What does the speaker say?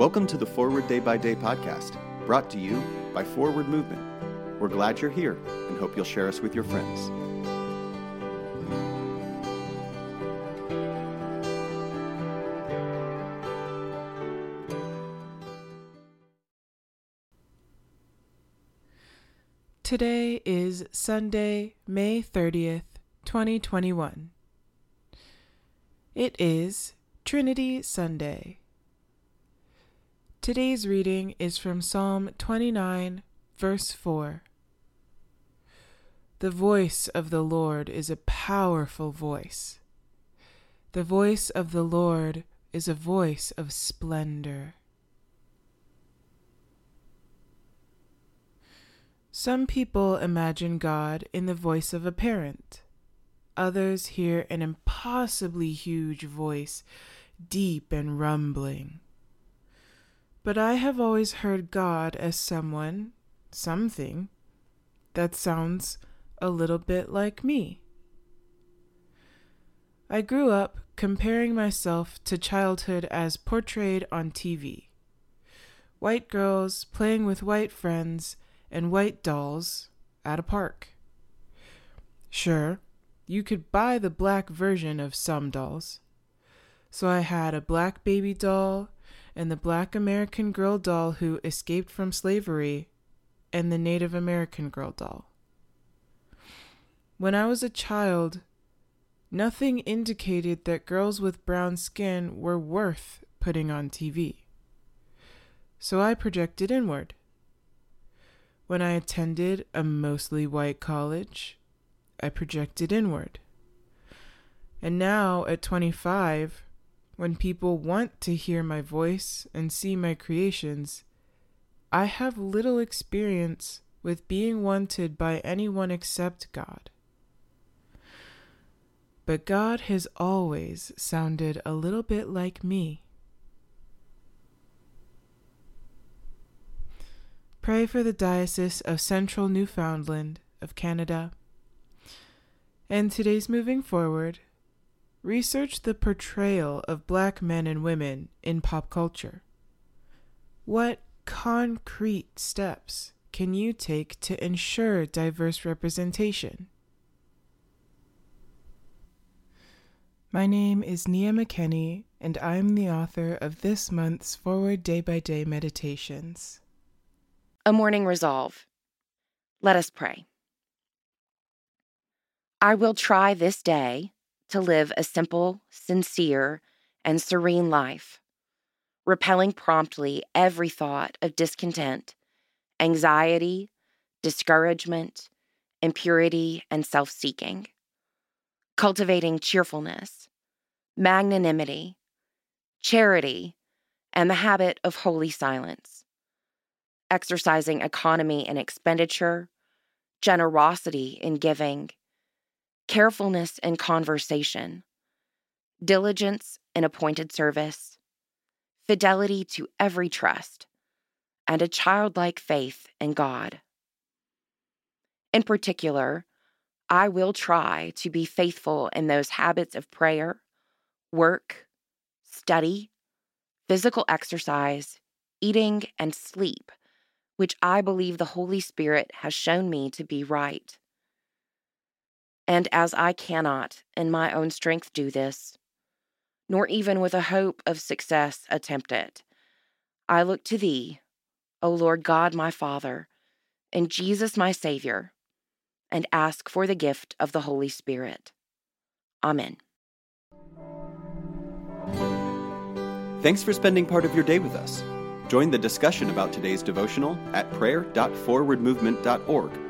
Welcome to the Forward Day by Day podcast, brought to you by Forward Movement. We're glad you're here and hope you'll share us with your friends. Today is Sunday, May 30th, 2021. It is Trinity Sunday. Today's reading is from Psalm 29, verse 4. The voice of the Lord is a powerful voice. The voice of the Lord is a voice of splendor. Some people imagine God in the voice of a parent. Others hear an impossibly huge voice, deep and rumbling. But I have always heard God as someone, something, that sounds a little bit like me. I grew up comparing myself to childhood as portrayed on TV. White girls playing with white friends and white dolls at a park. Sure, you could buy the black version of some dolls. So I had a black baby doll and the black American girl doll who escaped from slavery and the Native American girl doll. When I was a child, nothing indicated that girls with brown skin were worth putting on TV. So I projected inward. When I attended a mostly white college, I projected inward. And now, at 25, when people want to hear my voice and see my creations, I have little experience with being wanted by anyone except God. But God has always sounded a little bit like me. Pray for the Diocese of Central Newfoundland of Canada and today's moving forward, research the portrayal of black men and women in pop culture. What concrete steps can you take to ensure diverse representation? My name is Nia McKenney, and I'm the author of this month's Forward Day by Day Meditations. A morning resolve. Let us pray. I will try this day to live a simple, sincere, and serene life, repelling promptly every thought of discontent, anxiety, discouragement, impurity, and self seeking, cultivating cheerfulness, magnanimity, charity, and the habit of holy silence, exercising economy in expenditure, generosity in giving carefulness in conversation, diligence in appointed service, fidelity to every trust, and a childlike faith in God. In particular, I will try to be faithful in those habits of prayer, work, study, physical exercise, eating, and sleep, which I believe the Holy Spirit has shown me to be right. And as I cannot in my own strength do this, nor even with a hope of success attempt it, I look to Thee, O Lord God my Father, and Jesus my Savior, and ask for the gift of the Holy Spirit. Amen. Thanks for spending part of your day with us. Join the discussion about today's devotional at prayer.forwardmovement.org